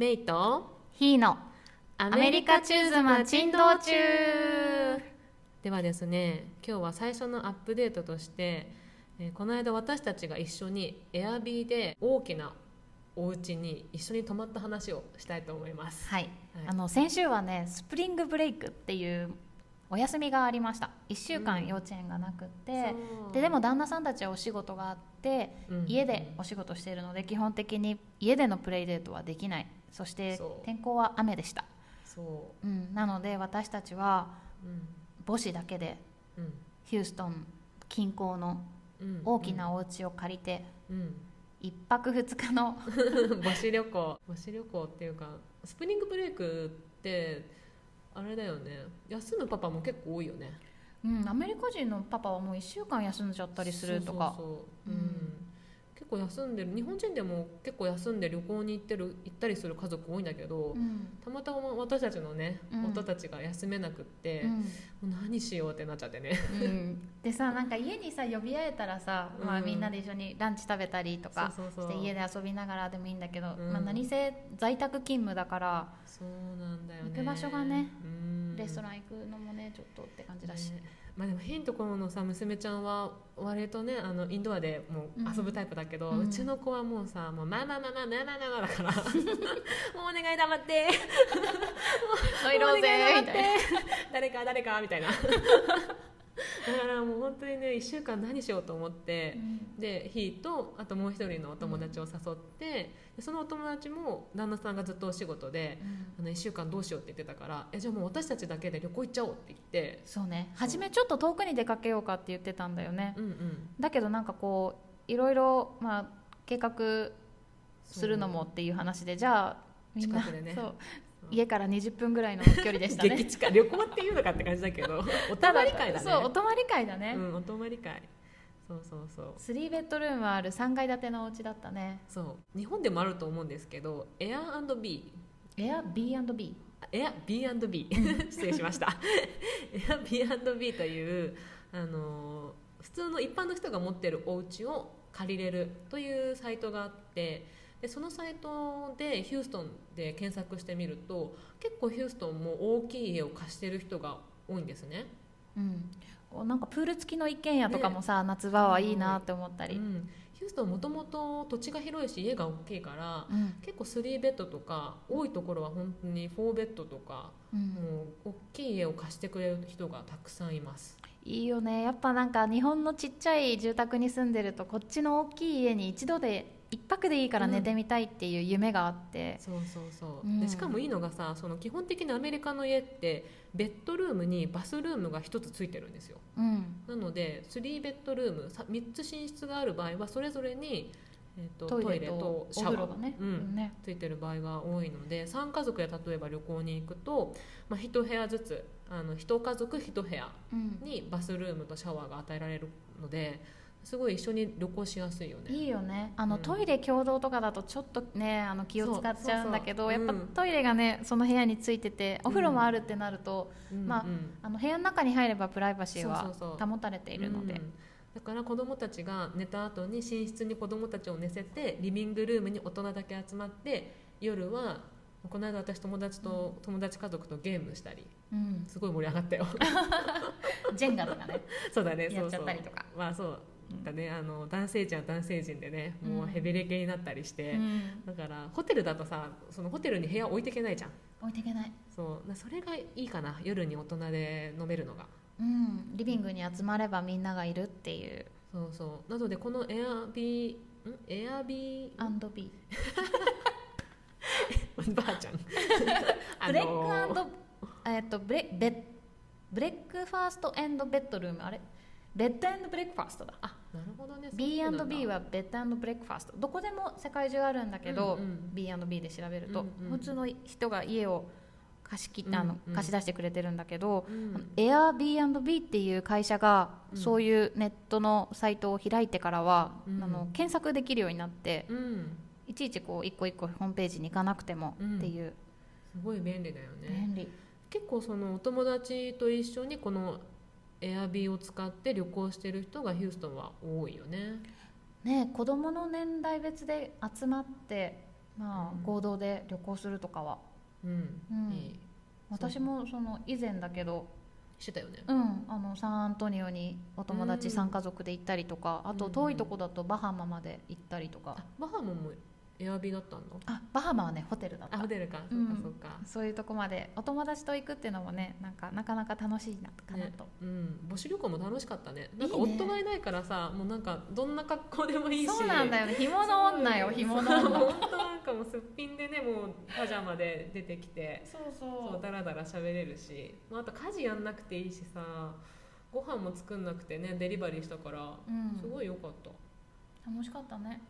メイとヒーのアアメリカチューズマ珍道中ではですね今日は最初のアップデートとして、えーこの間私たちが一緒にエアビーで大きなお家に一緒に泊まった話をしたいと思います。はい、はい。あの先週はねスプリングブレイクっていうお休みがありました。1週うん。間幼稚園がなくって、そう。ででも旦那さんたちはお仕事があって、うん。家でお仕事しているので基本的に家でのプレイデートはできないそして天候は雨でした、そう。ん、なので私たちは母子だけでうん。ヒューストン近郊のうん。大きなお家を借りてうん。1泊2日の 母子旅行。母子旅行っていうかスプリングブレイクってあれだよね。休むパパも結構多いよね。うん、アメリカ人のパパはもう1週間休んじゃったりするとか。そうそうそう、ううん構休んでる。日本人でも結構休んで旅行に行ってる行ったりする家族多いんだけど、うん。たまたま私たちのね、うん。夫たちが休めなくって、うん。もう何しようってなっちゃってね。うん、でさなんか家にさ呼び合えたらさ、まあ、うんみんなで一緒にランチ食べたりとかそうそうそう。して家で遊びながらでもいいんだけど、うん。まあ、何せ在宅勤務だからそうなんだよね。行く場所がね、うん。レストラン行くのもねちょっとって感じだし、ねまあ、でもヒントこのさ娘ちゃんは割とねあのインドアでもう遊ぶタイプだけど、うん、ちの子はもうさ「もうまあまあまあまあまあまあ」だから「もうお願い黙って。もうお願い黙って。誰か誰か」みたいな。だからもう本当にね1週間何しようと思って、でひーとあともう一人のお友達を誘って、でそのお友達も旦那さんがずっとお仕事であの1週間どうしようって言ってたからえじゃあもう私たちだけで旅行行っちゃおうって言って。そうね。初めちょっと遠くに出かけようかって言ってたんだよね、うんうん。だけどなんかこういろいろ、まあ、計画するのもっていう話でじゃあみんな近くでね。そう家から20分ぐらいの距離でしたね。激近旅行っていうのかって感じだけど お泊まり会だね。そうお泊まり会だね、うん、お泊まり会。そうそうそう。3ベッドルームある3階建てのお家だったね。そう。日本でもあると思うんですけど Air&B エア B&B エア B&B 失礼しました。エア B&B というあの普通の一般の人が持ってるお家を借りれるというサイトがあってでそのサイトでヒューストンで検索してみると結構ヒューストンも大きい家を貸してる人が多いんですね。うん。おなんかプール付きの一軒家とかもさ、夏場はいいなって思ったり、うん、ヒューストンもともと土地が広いし家が大きいからうん。結構3ベッドとか多いところは本当に4ベッドとか、うん。もう大きい家を貸してくれる人がたくさんいます。いいよね。やっぱなんか日本のちっちゃい住宅に住んでるとこっちの大きい家に一度で一泊でいいから寝てみたいっていう夢があって、そうそうそう、うん。でしかもいいのがさその基本的にアメリカの家ってベッドルームにバスルームが1つついてるんですよ。うん、なので3ベッドルームさ3つ寝室がある場合はそれぞれに、えー、とトイレとおシャワー。がね,、うん。ね。ついてる場合が多いので3家族で例えば旅行に行くと、まあ、1部屋ずつあの1家族1部屋うん、にバスルームとシャワーが与えられるのですごい一緒に旅行しやすいよね。いいよね。あの、うん。トイレ共同とかだとちょっとねあの気を使っちゃうんだけどやっぱうん。トイレがねその部屋についててお風呂もあるってなると、うん。まあうん。あの部屋の中に入ればプライバシーは保たれているので。うん。だから子供たちが寝た後に寝室に子供たちを寝せてリビングルームに大人だけ集まって夜はこの間私友達と友達家族とゲームしたりうん、すごい盛り上がったよ。ジェンガとかね。そうだねやっちゃったりとか。まあそうだねあの男性陣は男性陣でねもうヘベレケになったりして、うん、だからホテルだとさそのホテルに部屋置いていけないじゃん。置いていけない、そう。だそれがいいかな夜に大人で飲めるのが。うん、リビングに集まればみんながいるっていう。そうそう。なのでこのエアビーん？エアビーアンドビ ばあちゃん。ブレックえっとブレベブレックファーストエンドベッドルーム。あれ？ bed and breakfast だ。あなるほどね。B&B は bed breakfast。どこでも世界中あるんだけど、うんうん。B&B で調べると、うんうん普通の人が家を貸し切あの、うんうん貸し出してくれてるんだけど、うん。エア B&B っていう会社がうん。そういうネットのサイトを開いてからは、うん。あの検索できるようになってうん。いちいちこう一個一個ホームページに行かなくてもうん。っていう、すごい便利だよね。便利。結構そのお友達と一緒にこのエアビーを使って旅行してる人がヒューストンは多いよね。ね子供の年代別で集まってまあうん。合同で旅行するとかは。うん、うん。いい。私もその以前だけどしてたよね。うん。あのサンアントニオにお友達うん。3家族で行ったりとかあとうん。遠いとこだとバハマまで行ったりとか。あバハマもエアビーだったのあバハマはねホテルだった。あホテルか、うん。そっかそっか。そういうとこまでお友達と行くっていうのもねなんかなかなか楽しいなかなと、うん。母子旅行も楽しかったね。なんか夫がいないからさもうなんかどんな格好でもいいし。そうなんだよね。干物女よ干物女。そう。本当なんかもうすっぴんでねもうパジャマで出てきて。そう。そうダラダラ喋れるし、まあ、あと家事やんなくていいしさ。ご飯も作んなくてねデリバリーしたから。うん。すごい良かった。楽しかったね。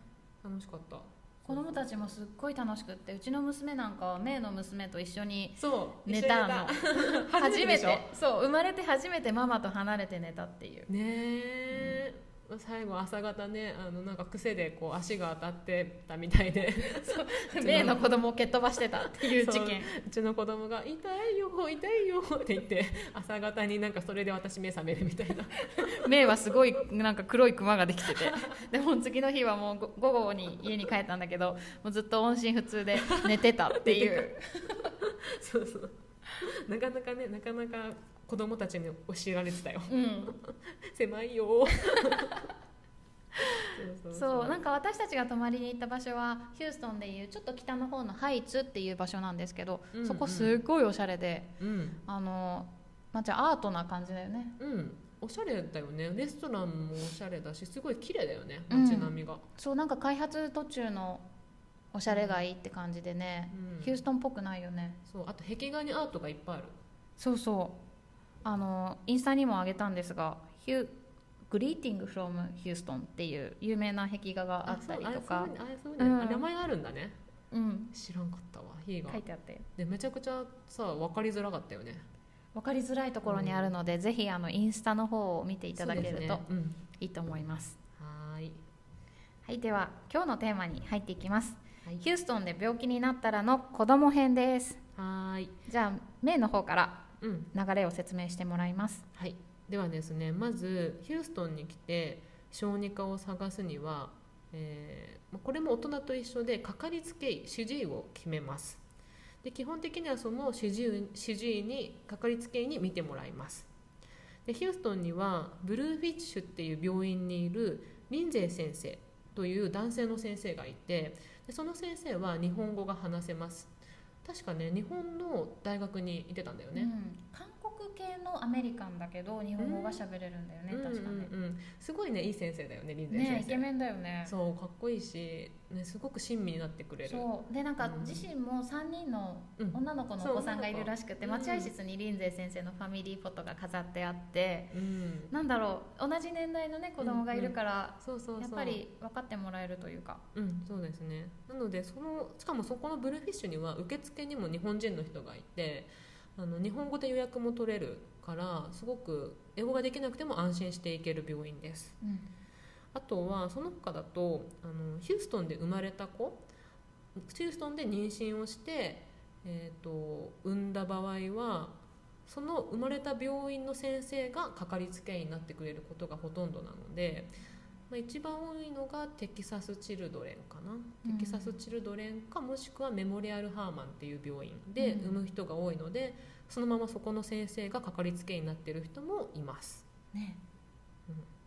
楽しかった子供たちもすっごい楽しくってうちの娘なんかはメイの娘と一緒にそう寝たの。初めて。そう生まれて初めてママと離れて寝たっていう。ねえ、最後朝方ねあのなんか癖でこう足が当たってたみたいで。メイの子供を蹴っ飛ばしてたっていう事件。うちの子供が「痛いよ痛いよ」って言って朝方になんかそれで私目覚めるみたいな。メイはすごいなんか黒いクマができてて。でも次の日はもうご午後に家に帰ったんだけどもうずっと音信不通で寝てたっていう。そうそう。なかなかねなかなか子供たちに教えられてたよ。うん。狭いよ。そうなんか私たちが泊まりに行った場所はヒューストンでいうちょっと北の方のハイツっていう場所なんですけど、うんうんそこすごいおしゃれでうん。あのまあじゃあアートな感じだよね。うん。おしゃれだよね。レストランもおしゃれだしすごい綺麗だよねうん。街並みが、そうなんか開発途中のおしゃれがいいって感じでね、うん。ヒューストンっぽくないよね。そうあと壁画にアートがいっぱいある。そうそうあのインスタにも上げたんですがヒュグリーティング・フロム・ヒューストンっていう有名な壁画があったりとか。う名前があるんだね。うん。知らんかったわ火が書いてあって。でめちゃくちゃさ分かりづらかったよね。分かりづらいところにあるので、ぜひあのインスタの方を見ていただけるとね。うん。いいと思います。はーい。はいでは今日のテーマに入っていきます、はい。ヒューストンで病気になったらの子供編です。はーい。じゃあメイの方から。うん流れを説明してもらいますはい。ではですねまずヒューストンに来て小児科を探すには、えーこれも大人と一緒でかかりつけ医主治医を決めます。で基本的にはその主治医主治医にかかりつけ医に見てもらいます。でヒューストンにはブルーフィッシュっていう病院にいるリンゼー先生という男性の先生がいてでその先生は日本語が話せます。確かね日本の大学にいてたんだよね、うん、韓国系のアメリカンだけど日本語が喋れるんだよね、確かね、うんうん。うん、すごいねいい先生だよねリンゼー先生。ねイケメンだよね。そうかっこいいし、ね、すごく親身になってくれる。そう。でなんかうん。自身も3人のうん。女の子のお子さんがいるらしくて、待合室にリンゼー先生のファミリーフォトが飾ってあって、うん、なんだろう同じ年代のね子供がいるから、そうそうそう。やっぱり分かってもらえるというか。うんそうですね。なのでそのしかもそこのブルーフィッシュには受付にも日本人の人がいてあの日本語で予約も取れるからすごく英語ができなくても安心して行ける病院です。うん。あとはその他だとあのヒューストンで生まれた子ヒューストンで妊娠をして、えー、と産んだ場合はその生まれた病院の先生がかかりつけ医になってくれることがほとんどなので、まあ、一番多いのがテキサス・チルドレンかな、うん。テキサス・チルドレンかもしくはメモリアル・ハーマンっていう病院でうん。産む人が多いので、そのままそこの先生がかかりつけ医になってる人もいます。ね、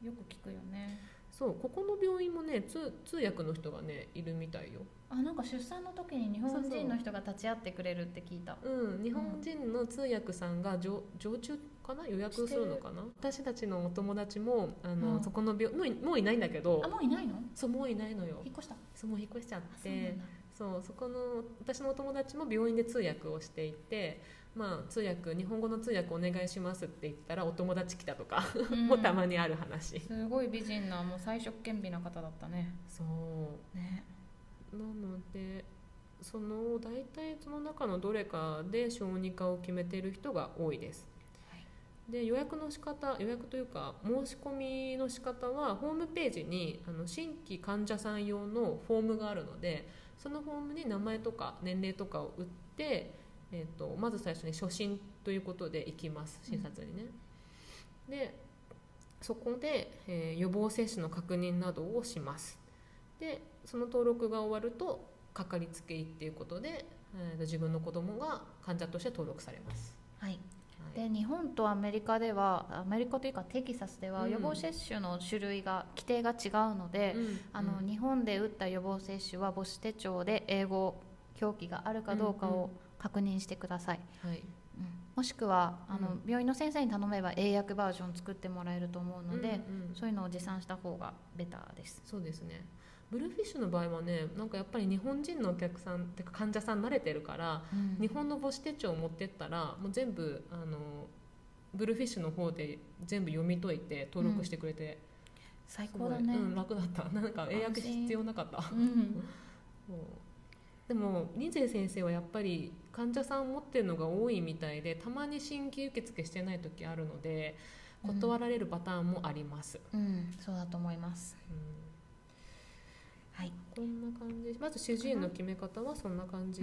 よく聞くよねそうここの病院もね通通訳の人がねいるみたいよ。あなんか出産の時に日本人の人が立ち会ってくれるって聞いた。うん日本人の通訳さんが常常駐かな？予約するのかな？私たちのお友達もあの、うん。そこの病もういもういないんだけど。あもういないの？そうもういないのよ。引っ越した？あそうもう引っ越しちゃって。だ。そうそこの私のお友達も病院で通訳をしていてまあ通訳日本語の通訳お願いしますって言ったらお友達来たとかうん。もたまにある話、すごい美人なもう才色兼備な方だったね。そう。ね。なのでその大体その中のどれかで小児科を決めている人が多いです、はい。で予約の仕方予約というか申し込みの仕方はホームページにあの新規患者さん用のフォームがあるのでそのフォームに名前とか年齢とかを打って、えー、とまず最初に初診ということで行きます診察にね、でそこで、えー予防接種の確認などをします。でその登録が終わるとかかりつけ医っていうことで、えーと自分の子供が患者として登録されます。はい。はい。で日本とアメリカではアメリカというかテキサスではうん。予防接種の種類が規定が違うので、うん。あのうん日本で打った予防接種は母子手帳で英語表記があるかどうかうんうんを確認してください、はい。うん。もしくはあの、うん。病院の先生に頼めば英訳バージョン作ってもらえると思うので、うんうんそういうのを持参した方がベターです。そうですね。ブルーフィッシュの場合はねなんかやっぱり日本人のお客さんってか患者さん慣れてるから、うん。日本の母子手帳を持ってったらもう全部あのブルーフィッシュの方で全部読み解いて登録してくれて、最高だね、うん、楽だった。なんか英訳必要なかった。うん。でもリンゼ先生はやっぱり患者さん持ってるのが多いみたいでたまに新規受付してない時あるので断られるパターンもあります、うん、そうだと思います。うん。はい。こんな感じ。まず主治医の決め方はそんな感じ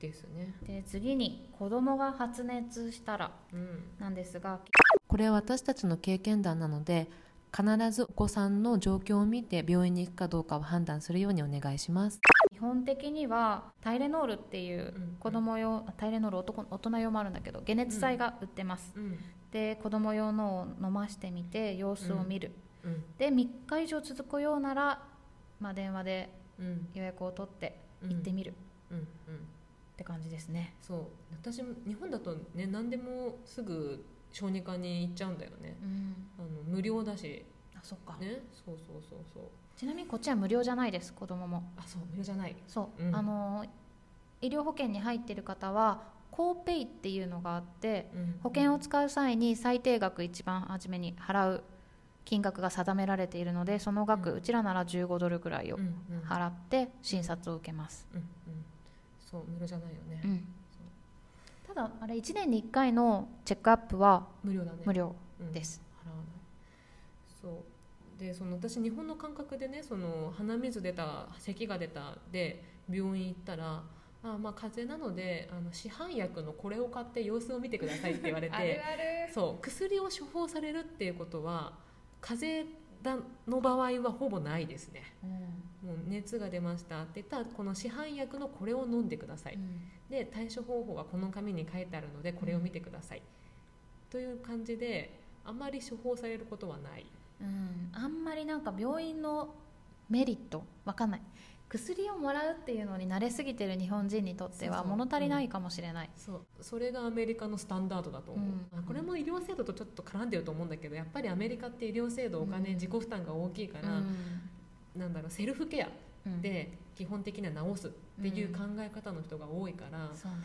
ですね、で次に子供が発熱したらうん。なんですがこれは私たちの経験談なので必ずお子さんの状況を見て病院に行くかどうかを判断するようにお願いします。基本的にはタイレノールっていううん子供用タイレノール男大人用もあるんだけど解熱剤が売ってます、うん。で子供用のを飲ましてみて様子を見る、うん。で3日以上続くようなら、まあ、電話でうん。予約を取ってうん。行ってみる。うんうん。って感じですね、そう。私も日本だとね何でもすぐ小児科に行っちゃうんだよね。うん。あの無料だし。あそっか、ね？そうそうそうそう。ちなみにこっちは無料じゃないです子供も。あそう無料じゃない。そう、うん。あの医療保険に入ってる方はコーペイっていうのがあってうん。保険を使う際に最低額一番初めに払う金額が定められているのでその額、ううんちらなら15ドルぐらいを払って診察を受けます、うんうん。そう無料じゃないよね、うんただあれ1年に1回のチェックアップは無料だね。無料うん。です、払わない。そう。でその私日本の感覚でねその鼻水出た咳が出たで病院行ったらあまあ風邪なのであの市販薬のこれを買って様子を見てくださいって言われて そう薬を処方されるっていうことは風邪だの場合はほぼないですね。うん。もう熱が出ましたって言ったらこの市販薬のこれを飲んでください。で対処方法がこの紙に書いてあるのでこれを見てください、という感じであまり処方されることはない。うん、あんまりなんか病院のメリットわかんない薬をもらうっていうのに慣れすぎてる日本人にとっては物足りないかもしれない、そう。それがアメリカのスタンダードだと思う、うん。あこれも医療制度とちょっと絡んでると思うんだけどやっぱりアメリカって医療制度お金、うん。自己負担が大きいから、なんだろうセルフケアうん。で基本的には治すっていう考え方の人が多いから、そうね。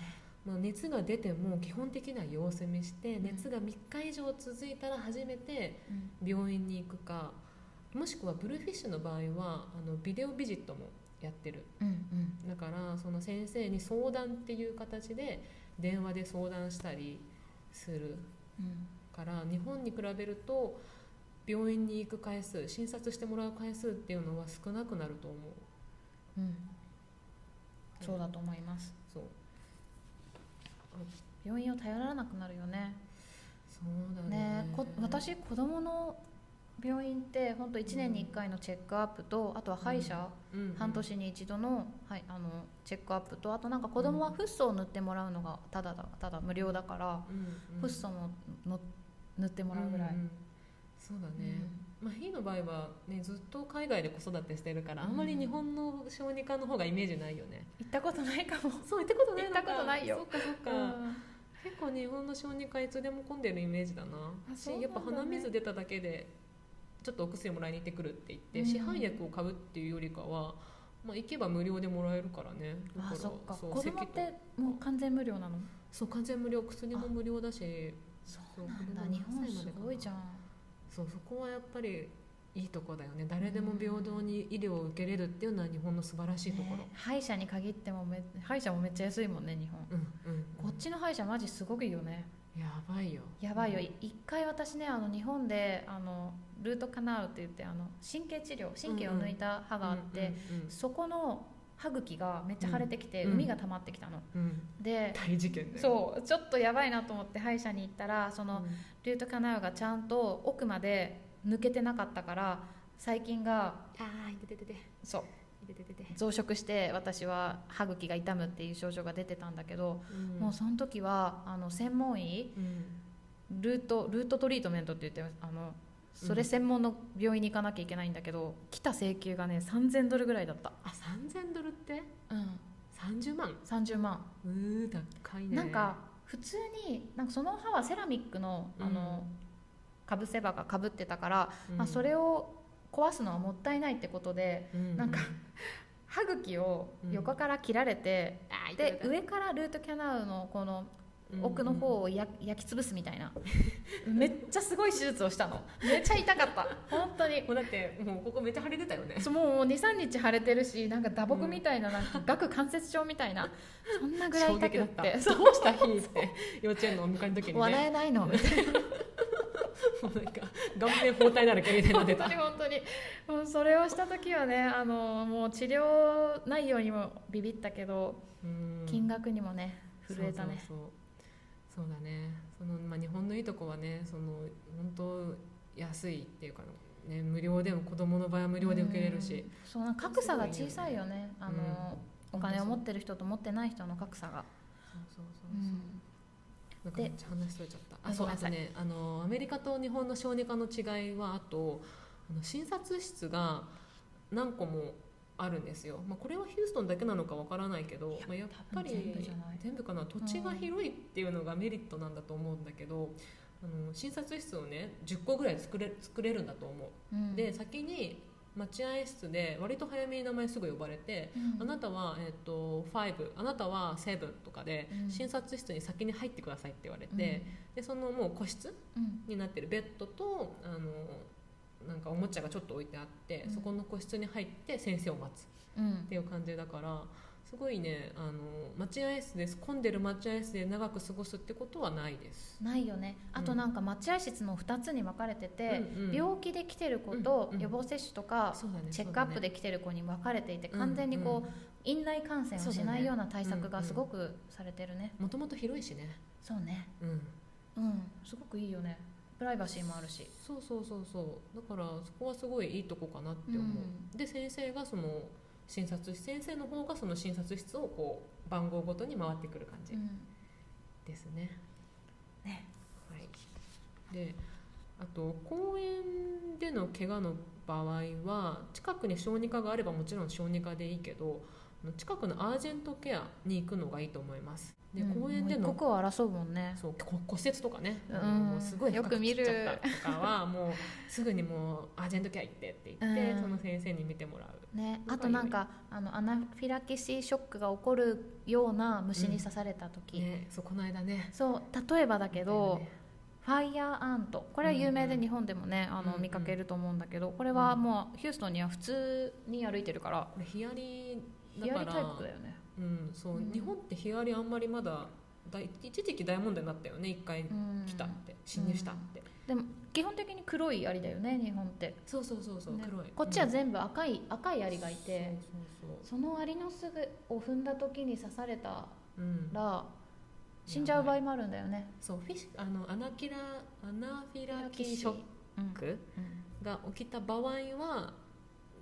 まあ、熱が出ても基本的には様子見してうん。熱が3日以上続いたら初めてうん。病院に行くかもしくはブルーフィッシュの場合はあのビデオビジットもやってる。うんうん。だからその先生に相談っていう形で電話で相談したりする。うん。から日本に比べると病院に行く回数診察してもらう回数っていうのは少なくなると思う。うん。そうだと思います。そう。病院を頼らなくなるよね。そうだね。ねこ私子供の病院って本当1年に1回のチェックアップとあとは歯医者、半年に一度の,、はい、あのチェックアップとあとなんか子供はフッ素を塗ってもらうのがただだただ無料だから、フッ素もの塗ってもらうぐらい、そうだね、まあ、ひーの場合は、ね、ずっと海外で子育てしてるから、うん。あんまり日本の小児科の方がイメージないよね。行ったことないかも、そう行ったことない行ったことないよ。そっかそっか、結構日本の小児科いつでも混んでるイメージだな。だね。やっぱ鼻水出ただけでちょっとお薬もらいに行ってくるって言って、うん。市販薬を買うっていうよりかは、まあ、行けば無料でもらえるからねだらあそっか。そう子供ってもう完全無料なの？そう完全無料。薬も無料だし。そうなんだ。そう日本すごいじゃん。そうそこはやっぱりいいとこだよね。誰でも平等に医療を受けれるっていうのは日本の素晴らしいところ、ね歯医者に限ってもめ歯医者もめっちゃ安いもんね日本、うんうんこっちの歯医者マジすごくいいよねやばいよ。やばいよ。い一回私ねあの日本であのルートカナールって言ってあの神経治療神経を抜いた歯があって、うんうんそこの歯茎がめっちゃ腫れてきて、うん。海が溜まってきたの、うん。うん。で大事件そうちょっとやばいなと思って歯医者に行ったらその、ルートカナールがちゃんと奥まで抜けてなかったから細菌がああいててててそう増殖して私は歯茎が痛むっていう症状が出てたんだけど、うん。もうその時はあの専門医うん。ルートルートトリートメントって言ってあのそれ専門の病院に行かなきゃいけないんだけど、来た請求がね3000ドルぐらいだった、あ3000ドルって？うん、30万30万、うー高いね。なんか普通になんかその歯はセラミックのあの、かぶせ歯がかぶってたから、うん。まあ、それを壊すのはもったいないってことで、うん。なんか歯茎を横から切られて、あーで上からルートキャナウのこの奥の方をや焼き潰すみたいな、めっちゃすごい手術をしたの。めっちゃ痛かった。本当に。もうだってもうここめっちゃ腫れてたよね。そうもう23日腫れてるしなんか打撲みたいななんか顎関節症みたいな。そんなぐらい痛くっ衝撃だった。てどうした日って幼稚園のお迎えの時にね。笑えないのみたいな もうなんか顔面包帯だらけみたいにな本当に本当に。もうそれをした時はねあのもう治療内容にもビビったけど、うん。金額にもね震えたね。そうだね。その、まあ、日本のいいとこはねその本当安いっていうかね無料でも子供の場合は無料で受けれるし、うん。そうなんか格差が小さいよね。あの、お金を持ってる人と持ってない人の格差が、そうそうそうそう、うんなんかめっちゃ話しとれちゃった。ああそうあとねあのアメリカと日本の小児科の違いはあとあの診察室が何個もあるんですよ、まあ、これはヒューストンだけなのかわからないけど、まあ、やっぱり全部かな土地が広いっていうのがメリットなんだと思うんだけどあの診察室をね10個ぐらい作れ作れるんだと思う、うん。で先に待合室で割と早めに名前すぐ呼ばれて、うん。あなたは、えっと5あなたは7とかで、うん。診察室に先に入ってくださいって言われて、でそのもう個室うん。になってるベッドとあのなんかおもちゃがちょっと置いてあって、うん。そこの個室に入って先生を待つうん。っていう感じだからすごいねあの待合室です混んでる待合室で長く過ごすってことはないです。ないよね。あとなんか待合室も2つに分かれてて、うんうん。病気で来てる子とうんうん。予防接種とか、そうだねチェックアップで来てる子に分かれていて完全にこう、院内感染をしないような対策がすごくされてるね。もともと広いしね、そうね。うん、うん。すごくいいよね。プライバシーもあるし。そうそうそうそう。だからそこはすごいいいとこかなって思う、で先生がその診察室先生の方がその診察室をこう番号ごとに回ってくる感じうん。ですね、ね。はい、であと公園での怪我の場合は近くに小児科があればもちろん小児科でいいけど近くのアージェントケアに行くのがいいと思います。で、うん公園でのもう一刻を争うもんね。そうこ骨折とかね、うん。もうすごいよく見るとかはもうすぐにもうアージェントケア行ってって言って、うん。その先生に見てもらう。ね、あとなんかあのアナフィラキシーショックが起こるような虫に刺された時、ねそうこの間ね。そう例えばだけど、ね。ファイヤーアント。これは有名でうんうん日本でもね、あのうんうん。見かけると思うんだけどこれはもうヒューストンには普通に歩いてるから。これヒアリだヒアからリタイプだよね、うんそううん。日本ってヒアリあんまりまだ大一時期大問題になったよね一回うん。来たって、侵入したって、でも基本的に黒いアリだよね日本って、そうそうそうそう、ね。黒い。こっちは部全部赤い赤いアリがいて、そうそうそのアリのすぐを踏んだ時に刺されたら死んじゃう場合もあるんだよね。そうフィッシュあのアナキラアナフィラキショッうんクうん。が起きた場合は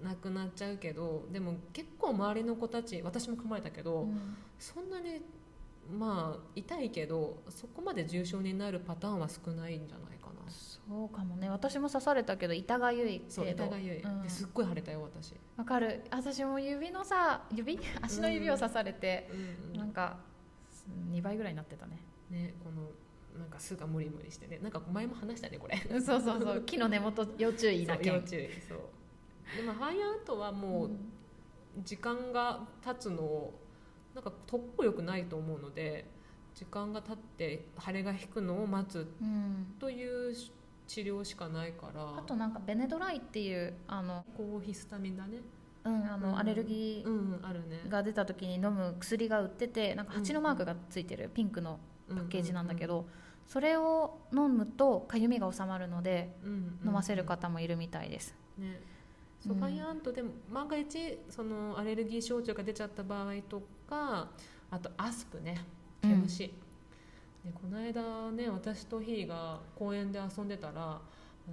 なくなっちゃうけどでも結構周りの子たち私も噛まれたけど、うん。そんなにまあ痛いけどそこまで重症になるパターンは少ないんじゃないかな。そうかもね。私も刺されたけど痛がゆいそう痛がゆい、うん。ですっごい腫れたよ私、わかる。私も指のさ指？足の指を刺されて、うんなんか2倍ぐらいになってたね。ねこのなんか巣がムリムリしてね。なんか前も話したねこれ。そうそうそう。木の根元要注意なそう件要注意。そうでもファイアウトはもう時間が経つのをなんか特効力ないと思うので時間が経って腫れが引くのを待つうん。という治療しかないから。あとなんかベネドライっていうあの、抗ヒスタミンだね。うん、あの、うん。アレルギーが出た時に飲む薬が売っててなんか蜂のマークがついてるピンクのパパッケージなんだけど、それを飲むとかゆみが治まるので飲ませる方もいるみたいです、ねそううん。ファイアントでも万が一そのアレルギー症状が出ちゃった場合とかあとアスプね毛虫、でこの間ね私とヒーが公園で遊んでたらあ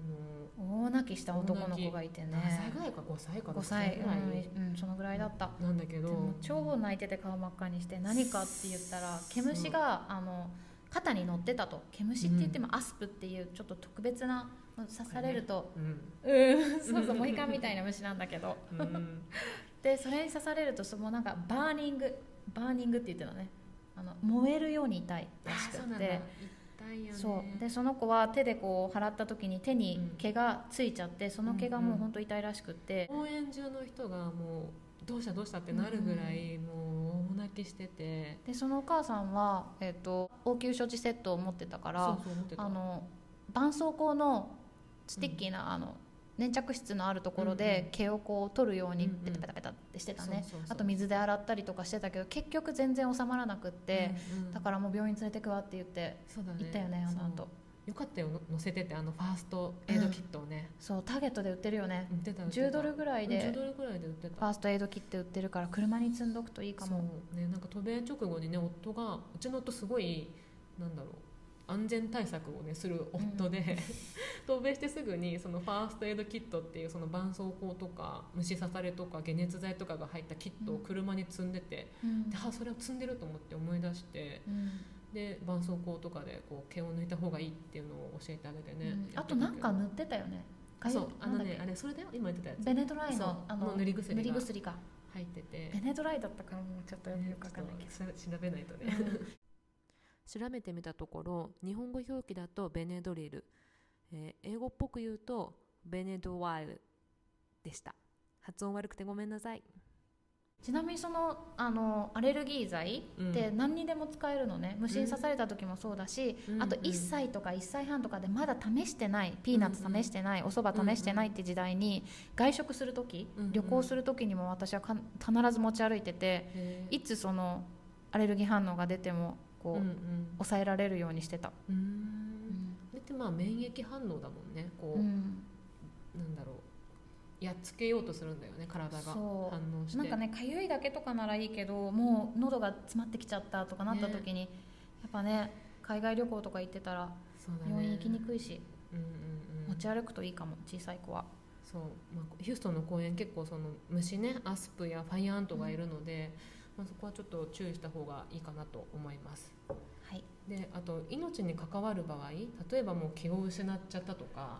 の大泣きした男の子がいて何歳ねぐらいか5歳か5 6歳歳ぐらい、うん、うん、そのぐらいだった。なんだけど超泣いてて顔真っ赤にして何かって言ったら毛虫があの肩に乗ってたと。毛虫って言っても asp っていうちょっと特別な刺されると、うん。うん、そうそうモヒカンみたいな虫なんだけど。うん。でそれに刺されるとそのなんか burning burning って言ってたのね。あの燃えるように痛いあらしくて。そうでその子は手でこう払った時に手に毛がついちゃってその毛がもう本当痛いらしくって、公園中の人がもうどうしたどうしたってなるぐらいもう大泣きしてて、でそのお母さんは、えー、と応急処置セットを持ってたからあの絆創膏の sticky な、あの粘着質のあるところうんうで毛をこう取るようにうんうん。ペタペタペタってしてたね、あと水で洗ったりとかしてたけど結局全然収まらなくって、うんうん。だからもう病院連れてくわって言って行ったよねあの後。よかったよの載せててあのファーストエイドキットをね、そうターゲットで売ってるよね。売ってた売ってた。10ドルぐらい10でドルぐらいで売ってファたーストエイドキット売ってるから車に積んどくといいかも。そう。ねなんか渡米直後にね夫がうちの夫すごいなんだろう安全対策をねする夫で、渡米してすぐにそのファーストエイドキットっていうその絆創膏とか虫刺されとか解熱剤とかが入ったキットを車に積んでて、うん。であそれを積んでると思って思い出してうん。で絆創膏とかでこう毛を抜いた方がいいっていうのを教えてあげてね、うん。あとなんか塗ってたよね。そう。あのねあれそれだよ。今言ってたやつ。ベネドライのあのの塗り薬が塗り薬か入ってて。ベネドライだったからもうちょっとよくわかんないけちょっと調べないとね、ど、調べてみたところ日本語表記だとベネドリル、えー英語っぽく言うとベネドワイルでした。発音悪くてごめんなさい。ちなみにそのあのアレルギー剤って何にでも使えるのね、虫に刺された時もそうだし、うん。あと1歳とか1歳半とかでまだ試してないピーナッツ試してない、お蕎麦試してないって時代に外食する時、うんうん。旅行する時にも私はか必ず持ち歩いててへいつそのアレルギー反応が出てもこう、うんうん。抑えられるようにしてた、うんん。それってまあ免疫反応だもんね。こう、うん。なんだろう。やっつけようとするんだよね体が。反そう。応して。なんかねかゆいだけとかならいいけどもう喉が詰まってきちゃったとかなった時に、やっぱね海外旅行とか行ってたら病院行きにくいし、うんうんうん。持ち歩くといいかも小さい子は。そう、まあ、ヒューストンの公園結構その虫ねアスプやファイアントがいるので、まあ、そこはちょっと注意した方がいいかなと思います。はい。であと命に関わる場合例えばもう気を失っちゃったとか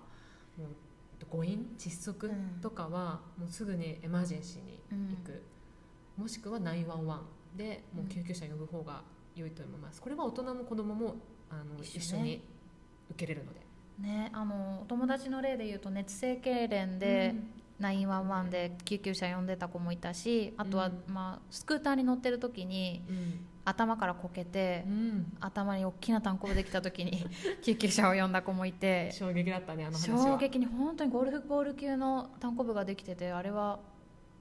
もう誤飲窒息うん。とかはもうすぐにエマージェンシーに行く、もしくは911でもう救急車呼ぶ方が良いと思います。これは大人も子供もあの一緒ね。一緒に受けれるので。ねあのお友達の例で言うと熱性痙攣で、911で救急車呼んでた子もいたしあとは、うん。まあ、スクーターに乗ってる時にうん。頭からこけて、うん。頭に大きな単行部できた時に 救急車を呼んだ子もいて衝撃だったねあの話は。衝撃に本当にゴルフボール級の単行部ができててあれは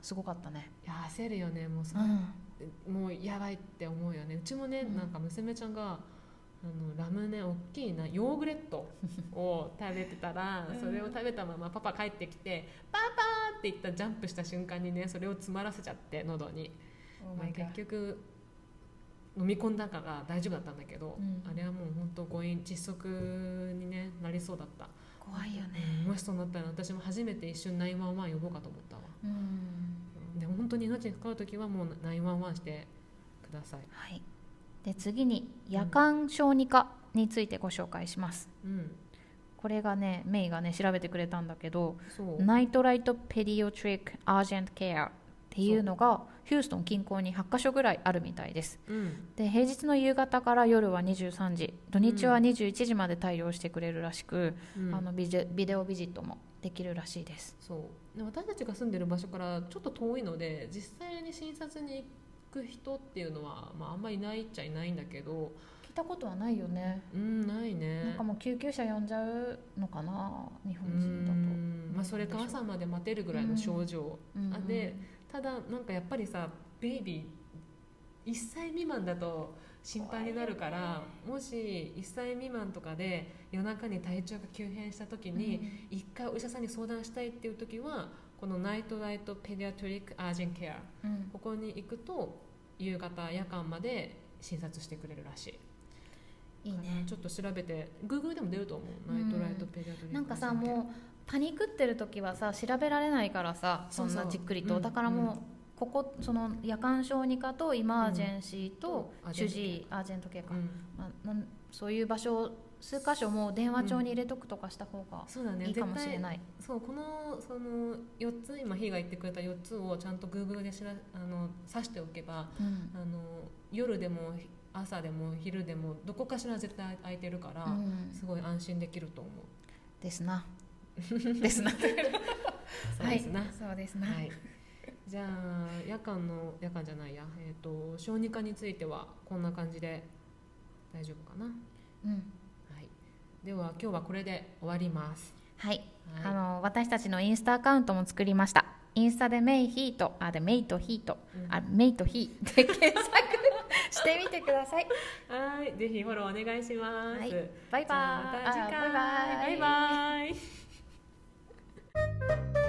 すごかったね、いや焦るよねもうそ、うん、もうやばいって思うよね。うちもね、うん。なんか娘ちゃんがあのラムネ大きいなヨーグレットを食べてたら、うん。それを食べたままパパ帰ってきてパパーって言ったジャンプした瞬間にねそれを詰まらせちゃって喉に、Oh まあ結局飲み込んだから大丈夫だったんだけど、うん。あれはもう本当誤飲窒息に、ね、なりそうだった、怖いよね。うんもしそうなったら私も初めて一瞬911呼ぼうかと思ったわ。うん。でも本当に命に関わる時はもう911してください、はいで次に夜間小児科についてご紹介します。うん、これがねメイがね調べてくれたんだけどナイトライトペディオトリックアージェントケアっていうのがヒューストン近郊に8カ所ぐらいあるみたいです。うん。で平日の夕方から夜は23時土日は21時まで対応してくれるらしく、うん。あのビデビデオビジットもできるらしいです。そう。で私たちが住んでる場所からちょっと遠いので実際に診察に行く人っていうのは、まあ、あんまりいないっちゃいないんだけど聞いたことはないよね。うんないね。なんかもう救急車呼んじゃうのかな日本う人だと。んまあ、それか朝まで待てるぐらいの症状、うんあでただなんかやっぱりさベイビー1歳未満だと心配になるから、もし1歳未満とかで夜中に体調が急変した時に、一回お医者さんに相談したいっていう時はこの NightLight Pediatric Urgent Care うん。ここに行くと夕方夜間まで診察してくれるらしい。いいね。ちょっと調べて Google でも出ると思う、うん。 NightLight Pediatric なんかさもうパニクってる時はさ調べられないからさそんなじっくりと。うん。だからもう、ここその夜間小児科と emergency とうん。主治医ア。ージェント系か、うん。まあ、そういう場所を数箇所もう電話帳に入れとくとかした方がいいかもしれない、そうこのその4つ今ヒが言ってくれた4つをちゃんと Google でしらあの指しておけばうん。あの夜でも朝でも昼でもどこかしら絶対空いてるから、うん。すごい安心できると思う。ですな。ですな。そうですな、はい、そうですな、はい、じゃあ夜間の夜間じゃないや、えー、と小児科についてはこんな感じで大丈夫かな、はうん。い、では今日はこれで終わります。はい、はい、あの私たちのインスタアカウントも作りました。インスタでメイヒートあでメイとヒート、うん、あメイとヒーで検索してみてください。はい、ぜひフォローお願いします。はい、バイバイ。バイバイ。バイバイ。